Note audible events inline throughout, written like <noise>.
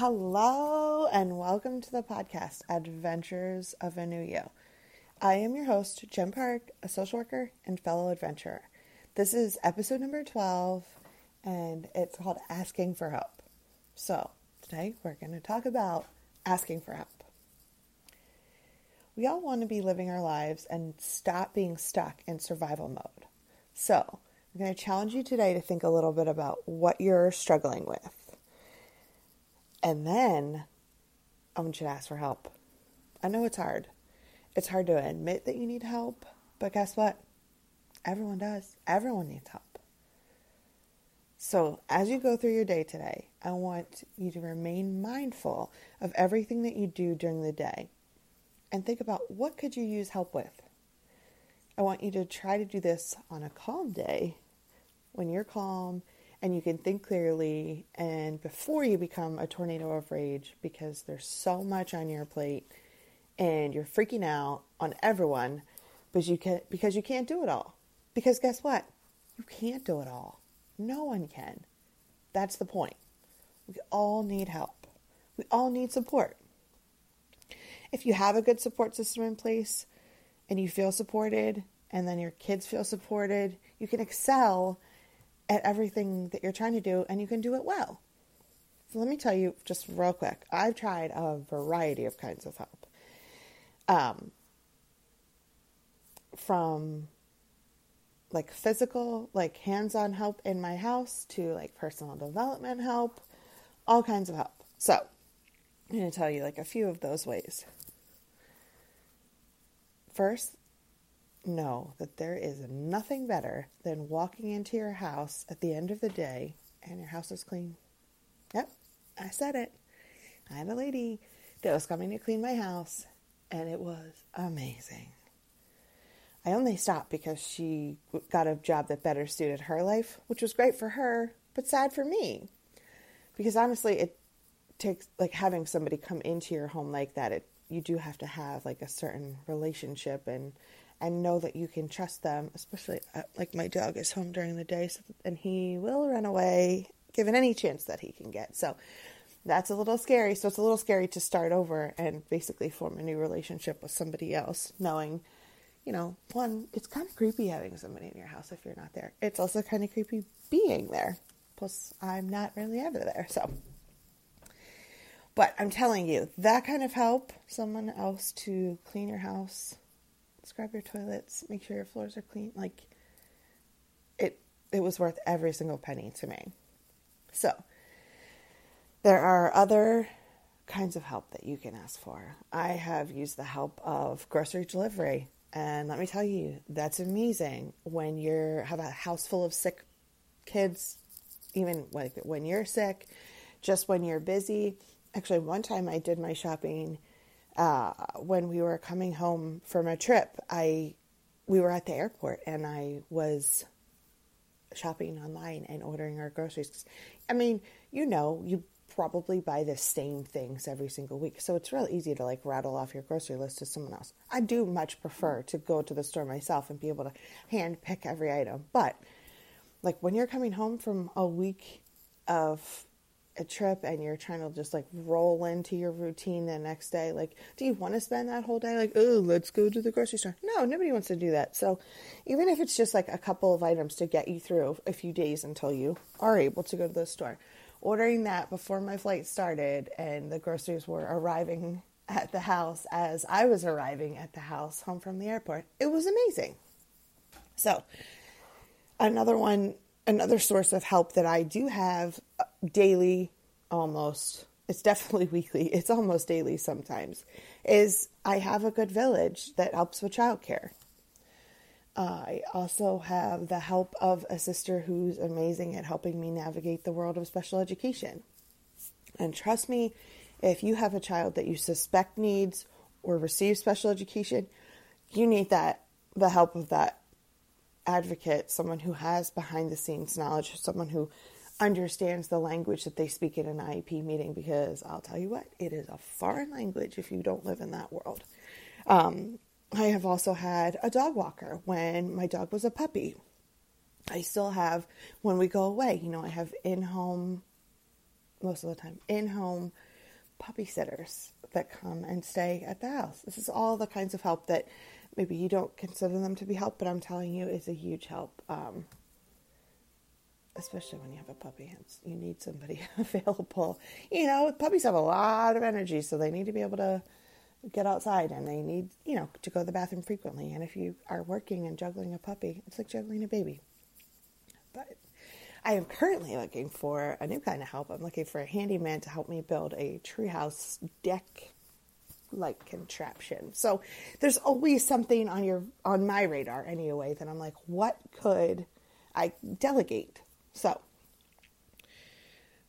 Hello, and welcome to the podcast Adventures of a New You. I am your host, Jen Park, a social worker and fellow adventurer. This is episode number 12, and it's called Asking for Help. So, today we're going to talk about asking for help. We all want to be living our lives and stop being stuck in survival mode. So, I'm going to challenge you today to think a little bit about what you're struggling with and then I want you to ask for help. I know it's hard. It's hard to admit that you need help, but guess what? Everyone does. Everyone needs help. So, as you go through your day today, I want you to remain mindful of everything that you do during the day and think about what could you use help with. I want you to try to do this on a calm day when you're calm and you can think clearly and before you become a tornado of rage because there's so much on your plate and you're freaking out on everyone because you can because you can't do it all. Because guess what? You can't do it all. No one can. That's the point. We all need help. We all need support. If you have a good support system in place and you feel supported and then your kids feel supported, you can excel at everything that you're trying to do and you can do it well. So let me tell you just real quick. I've tried a variety of kinds of help. Um, from like physical, like hands on help in my house to like personal development help, all kinds of help. So I'm going to tell you like a few of those ways. First, know that there is nothing better than walking into your house at the end of the day and your house is clean. Yep, I said it. I had a lady that was coming to clean my house and it was amazing. I only stopped because she got a job that better suited her life, which was great for her, but sad for me. Because honestly, it takes like having somebody come into your home like that, it you do have to have like a certain relationship and and know that you can trust them, especially uh, like my dog is home during the day so, and he will run away given any chance that he can get. So that's a little scary. So it's a little scary to start over and basically form a new relationship with somebody else, knowing, you know, one, it's kind of creepy having somebody in your house if you're not there. It's also kind of creepy being there. Plus, I'm not really ever there. So, but I'm telling you, that kind of help, someone else to clean your house, scrub your toilets, make sure your floors are clean. Like it it was worth every single penny to me. So there are other kinds of help that you can ask for. I have used the help of grocery delivery and let me tell you, that's amazing when you have a house full of sick kids, even like when you're sick, just when you're busy. Actually, one time I did my shopping uh, when we were coming home from a trip, I we were at the airport and I was shopping online and ordering our groceries. I mean, you know, you probably buy the same things every single week. So it's real easy to like rattle off your grocery list to someone else. I do much prefer to go to the store myself and be able to hand pick every item. But like when you're coming home from a week of a trip and you're trying to just like roll into your routine the next day, like, do you want to spend that whole day like, oh, let's go to the grocery store? No, nobody wants to do that. So, even if it's just like a couple of items to get you through a few days until you are able to go to the store, ordering that before my flight started and the groceries were arriving at the house as I was arriving at the house home from the airport, it was amazing. So, another one another source of help that I do have uh, daily, almost, it's definitely <laughs> weekly, it's almost daily sometimes, is I have a good village that helps with childcare. I also have the help of a sister who's amazing at helping me navigate the world of special education. And trust me, if you have a child that you suspect needs or receives special education, you need that the help of that advocate, someone who has behind the scenes knowledge, someone who understands the language that they speak in an IEP meeting because I'll tell you what, it is a foreign language if you don't live in that world. Um, I have also had a dog walker when my dog was a puppy. I still have, when we go away, you know, I have in home most of the time, in home puppy sitters that come and stay at the house. This is all the kinds of help that maybe you don't consider them to be help, but I'm telling you, is a huge help. Um, especially when you have a puppy, it's, you need somebody <laughs> available. You know, puppies have a lot of energy, so they need to be able to get outside and they need, you know, to go to the bathroom frequently. And if you are working and juggling a puppy, it's like juggling a baby. But I am currently looking for a new kind of help. I'm looking for a handyman to help me build a treehouse deck like contraption. So there's always something on your on my radar anyway that I'm like, what could I delegate? So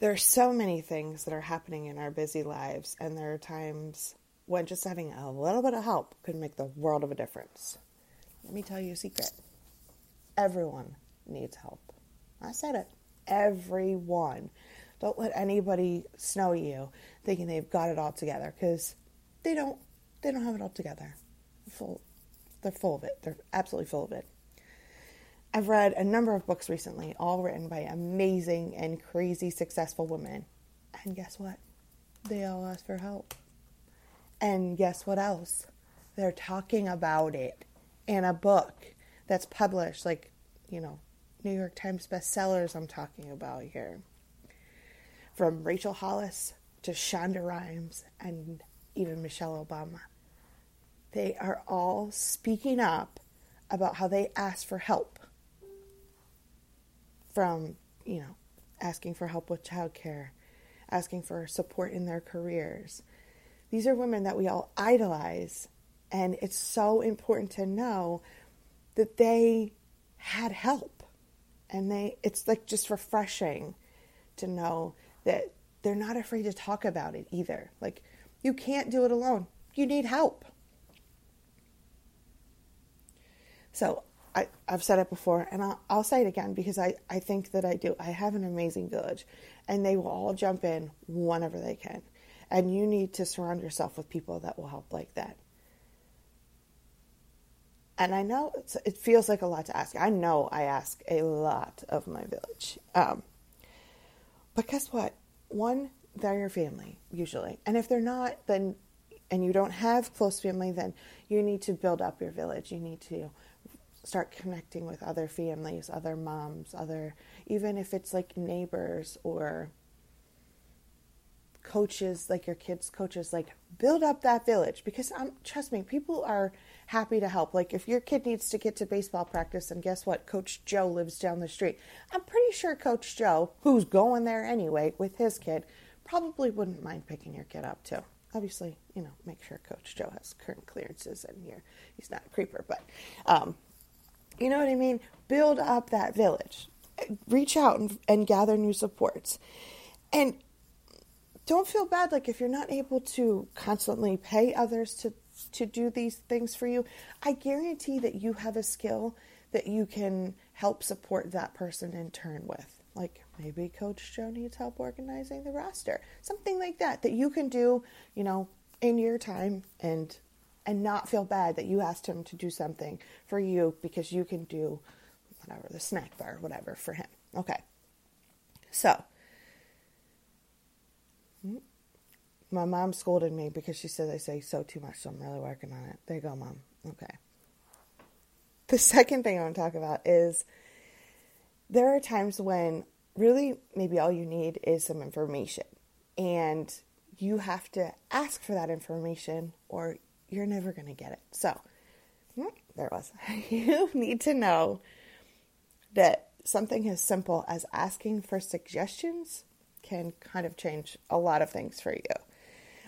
there are so many things that are happening in our busy lives, and there are times when just having a little bit of help could make the world of a difference. Let me tell you a secret. Everyone needs help. I said it. Everyone. Don't let anybody snow you thinking they've got it all together because they don't. They don't have it all together. Full. They're full of it. They're absolutely full of it. I've read a number of books recently, all written by amazing and crazy successful women. And guess what? They all ask for help. And guess what else? They're talking about it in a book that's published, like, you know, New York Times bestsellers I'm talking about here. From Rachel Hollis to Shonda Rhimes and even Michelle Obama. They are all speaking up about how they ask for help. From, you know, asking for help with childcare, asking for support in their careers. These are women that we all idolize, and it's so important to know that they had help and they it's like just refreshing to know that they're not afraid to talk about it either. Like you can't do it alone. You need help. So I, I've said it before and I'll, I'll say it again because I, I think that I do. I have an amazing village and they will all jump in whenever they can. And you need to surround yourself with people that will help like that. And I know it feels like a lot to ask. I know I ask a lot of my village. Um, but guess what? One, they're your family, usually. And if they're not, then, and you don't have close family, then you need to build up your village. You need to start connecting with other families, other moms, other, even if it's like neighbors or coaches, like your kids' coaches, like build up that village because um, trust me, people are happy to help. Like if your kid needs to get to baseball practice, and guess what? Coach Joe lives down the street. I'm pretty sure Coach Joe, who's going there anyway with his kid, probably wouldn't mind picking your kid up too. Obviously, you know, make sure Coach Joe has current clearances in here. He's not a creeper, but um, you know what I mean? Build up that village. Reach out and, and gather new supports. And don't feel bad like if you're not able to constantly pay others to to do these things for you, I guarantee that you have a skill that you can help support that person in turn with. Like maybe Coach Joe needs help organizing the roster, something like that, that you can do, you know, in your time and and not feel bad that you asked him to do something for you because you can do whatever the snack bar, whatever for him. Okay, so mm, my mom scolded me because she says I say so too much, so I'm really working on it. There you go, mom. Okay. The <laughs> second thing I want to talk about is there are times when really maybe all you need is some information and you have to ask for that information or you're never going to get it. So, hmm, there it was. <laughs> you need to know that something as simple as asking for suggestions can kind of change a lot of things for you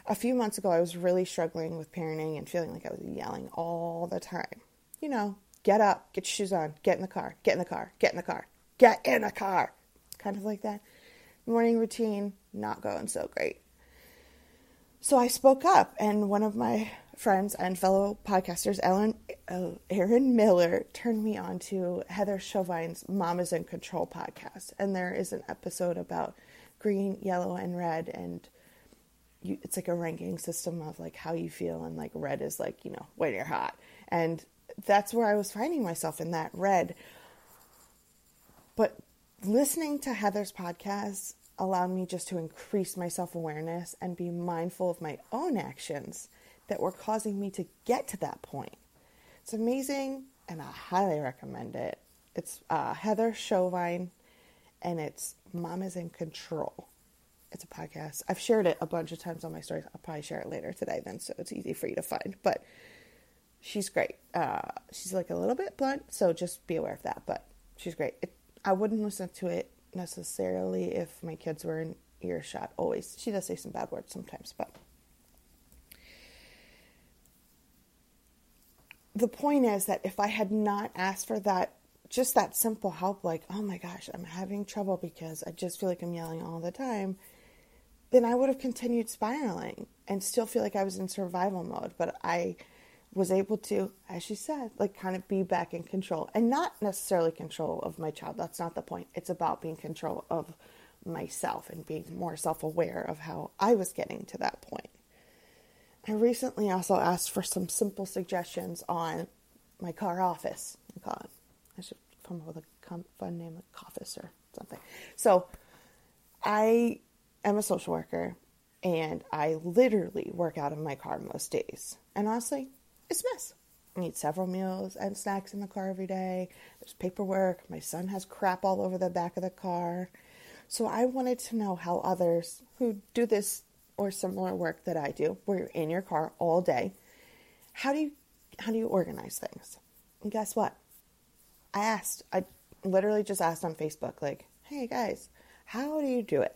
a few months ago, I was really struggling with parenting and feeling like I was yelling all the time. You know, get up, get your shoes on, get in the car, get in the car, get in the car, get in the car. Kind of like that. Morning routine, not going so great. So I spoke up, and one of my friends and fellow podcasters, Ellen, uh, Aaron Miller, turned me on to Heather Chauvin's Mamas in Control podcast. And there is an episode about green, yellow, and red and you, it's like a ranking system of like how you feel and like red is like you know when you're hot. And that's where i was finding myself in that red. But listening to heather's podcast allowed me just to increase my self awareness and be mindful of my own actions that were causing me to get to that point. It's amazing, and I highly recommend it. It's uh, Heather Chauvin, and it's Mom is in Control. It's a podcast. I've shared it a bunch of times on my stories. I'll probably share it later today, then, so it's easy for you to find. But she's great. Uh, she's like a little bit blunt, so just be aware of that. But she's great. It, I wouldn't listen to it necessarily if my kids were in earshot. Always, she does say some bad words sometimes, but the point is that if I had not asked for that, just that simple help, like, oh my gosh, I'm having trouble because I just feel like I'm yelling all the time, then I would have continued spiraling and still feel like I was in survival mode. But I was able to, as she said, like kind of be back in control and not necessarily control of my child. That's not the point. It's about being control of myself and being more self aware of how I was getting to that point. I recently also asked for some simple suggestions on my car office. It. I should come up with a fun name like office or something. So I am a social worker and I literally work out of my car most days. And honestly, it's a mess. I eat several meals and snacks in the car every day. There's paperwork. My son has crap all over the back of the car. So I wanted to know how others who do this or similar work that I do, where you're in your car all day, how do you how do you organize things? And guess what? I asked, I literally just asked on Facebook, like, hey guys, how do you do it?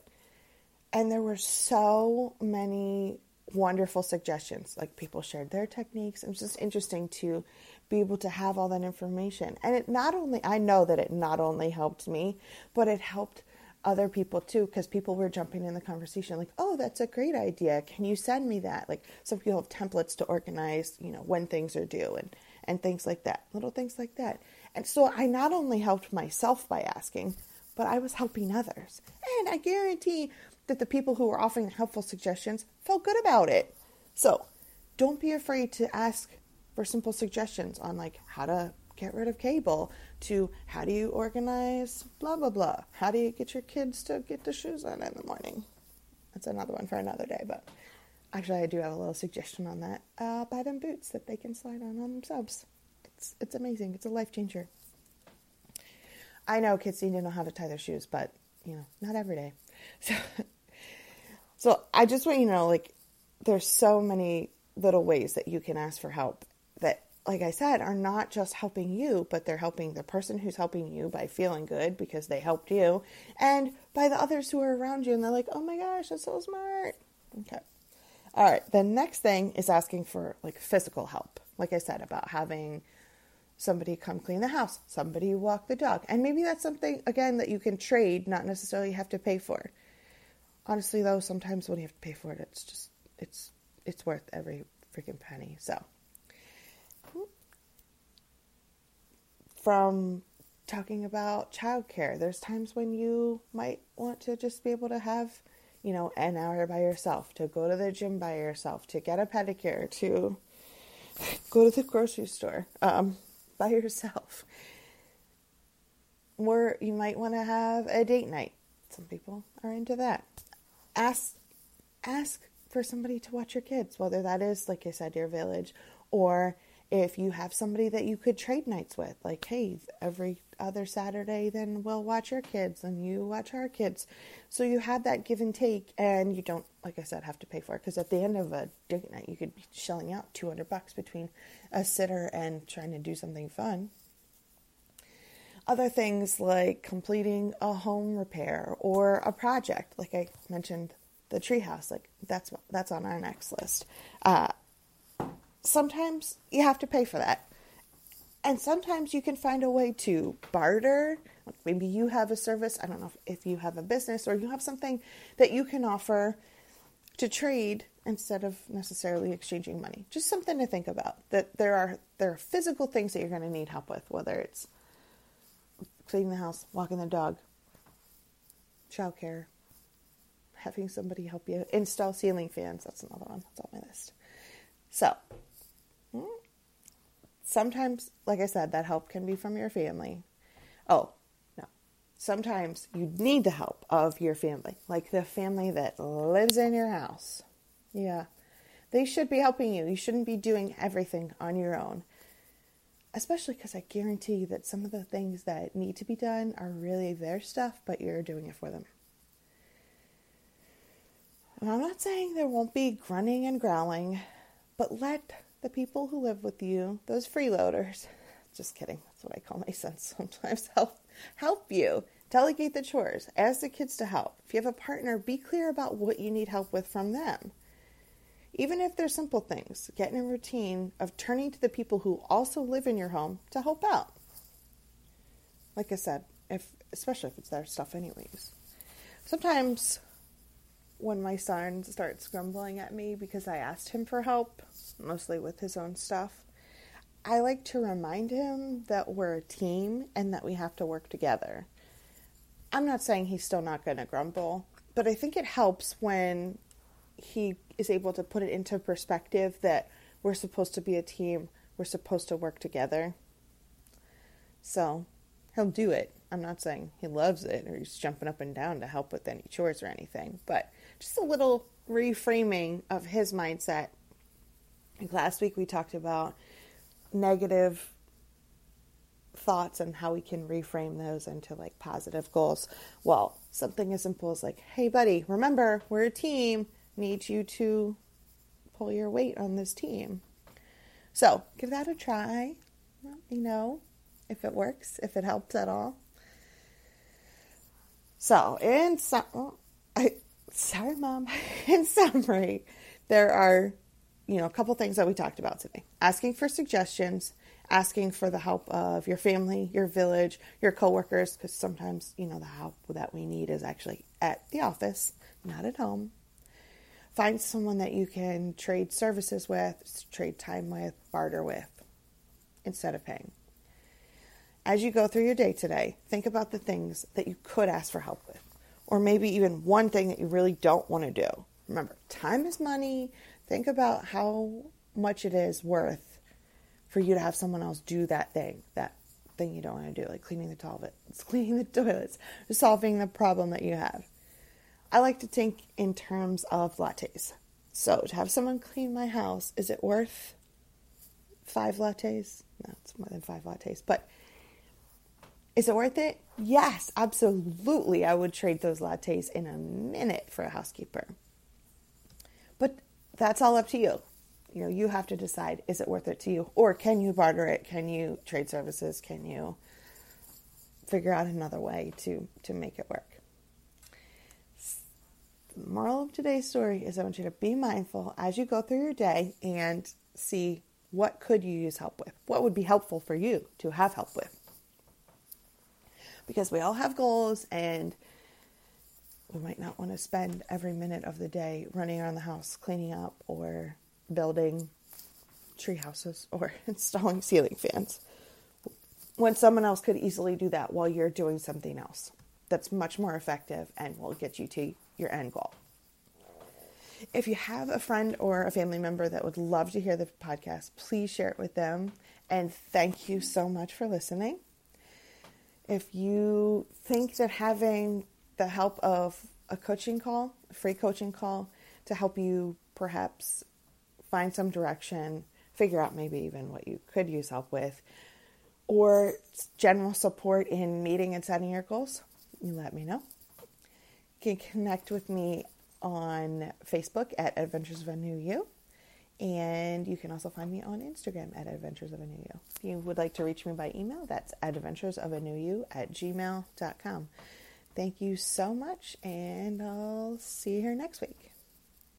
And there were so many wonderful suggestions. Like people shared their techniques. It was just interesting to be able to have all that information. And it not only, I know that it not only helped me, but it helped other people too, because people were jumping in the conversation like, oh, that's a great idea. Can you send me that? Like some people have templates to organize, you know, when things are due and, and things like that, little things like that. And so I not only helped myself by asking, but I was helping others. And I guarantee that the people who were offering helpful suggestions felt good about it. So don't be afraid to ask for simple suggestions on like how to get rid of cable to how do you organize blah blah blah. How do you get your kids to get the shoes on in the morning? That's another one for another day but actually i do have a little suggestion on that. Uh, buy them boots that they can slide on on themselves. It's it's amazing. It's a life changer. I know kids need to know how to tie their shoes but you know not every day. <laughs> So so I just want you to know, like, there's so many little ways that you can ask for help that, like I said, are not just helping you, but they're helping the person who's helping you by feeling good because they helped you, and by the others who are around you, and they're like, oh my gosh, that's so smart. Okay. All right. The next thing is asking for like physical help. Like I said, about having somebody come clean the house, somebody walk the dog. And maybe that's something, again, that you can trade, not necessarily have to pay for. Honestly, though, sometimes when you have to pay for it, it's just it's it's worth every freaking penny. So, from talking about childcare, there's times when you might want to just be able to have, you know, an hour by yourself, to go to the gym by yourself, to get a pedicure, to <laughs> go to the grocery store um, by yourself. Or you might want to have a date night. Some people are into that ask ask for somebody to watch your kids, whether that is, like I said, your village, or if you have somebody that you could trade nights with, like, hey, every other Saturday, then we'll watch your kids and you watch our kids. So you have that give and take, and you don't, like I said, have to pay for it. Because at the end of a date night, you could be shelling out 200 bucks between a sitter and trying to do something fun. Other things like completing a home repair or a project, like I mentioned, the treehouse, like that's that's on our next list. Uh, sometimes you have to pay for that, and sometimes you can find a way to barter. maybe you have a service. I don't know if, if you have a business or you have something that you can offer to trade instead of necessarily exchanging money. Just something to think about. That there are there are physical things that you're going to need help with, whether it's cleaning the house, walking the dog, childcare, having somebody help you install ceiling fans. That's another one that's on my list. So, sometimes, like I said, that help can be from your family. Oh, no. sometimes you need the help of your family, like the family that lives in your house. Yeah, they should be helping you. You shouldn't be doing everything on your own. Especially because I guarantee you that some of the things that need to be done are really their stuff, but you're doing it for them. And I'm not saying there won't be grunting and growling, but let the people who live with you, those freeloaders, just kidding, that's what I call my sons <laughs> sometimes, help help you. Delegate the chores. Ask the kids to help. If you have a partner, be clear about what you need help with from them. Even if they're simple things, get in a routine of turning to the people who also live in your home to help out. Like I said, if especially if it's their stuff anyways. Sometimes when my son starts grumbling at me because I asked him for help, mostly with his own stuff, I like to remind him that we're a team and that we have to work together. I'm not saying he's still not going to grumble, but I think it helps when he is able to put it into perspective that we're supposed to be a team, we're supposed to work together. So he'll do it. I'm not saying he loves it or he's jumping up and down to help with any chores or anything, but just a little reframing of his mindset. Like last week, we talked about negative thoughts and how we can reframe those into like positive goals. Well, something as simple as like, hey, buddy, remember, we're a team, need you to pull your weight on this team. So give that a try. You know, if it works, if it helps at all. So, in some, I, sorry, mom. <laughs> In summary, there are, you know, a couple things that we talked about today. Asking for suggestions, asking for the help of your family, your village, your coworkers, because sometimes, you know, the help that we need is actually at the office, not at home. Find someone that you can trade services with, trade time with, barter with, instead of paying. As you go through your day today, think about the things that you could ask for help with or maybe even one thing that you really don't want to do. Remember, time is money. Think about how much it is worth for you to have someone else do that thing, that thing you don't want to do, like cleaning the toilets, <laughs> cleaning the toilets, solving the problem that you have. I like to think in terms of lattes. So to have someone clean my house, is it worth five lattes? No, it's more than five lattes, but is it worth it? Yes, absolutely. I would trade those lattes in a minute for a housekeeper. But that's all up to you. You know, you have to decide is it worth it to you or can you barter it? Can you trade services? Can you figure out another way to to make it work? The moral of today's story is I want you to be mindful as you go through your day and see what could you use help with? What would be helpful for you to have help with? Because we all have goals and we might not want to spend every minute of the day running around the house cleaning up or building tree houses <laughs> or installing ceiling fans when someone else could easily do that while you're doing something else that's much more effective and will get you to your end goal. If you have a friend or a family member that would love to hear the podcast, please share it with them. And thank you so much for listening. If you think that having the help of a coaching call, a free coaching call, to help you perhaps find some direction, figure out maybe even what you could use help with, or general support in meeting and setting your goals, you let me know. You can connect with me on Facebook at Adventures of a New You. And you can also find me on Instagram at Adventures of a New You. If you would like to reach me by email, that's adventures of a new you at gmail.com. Thank you so much, and I'll see you here next week.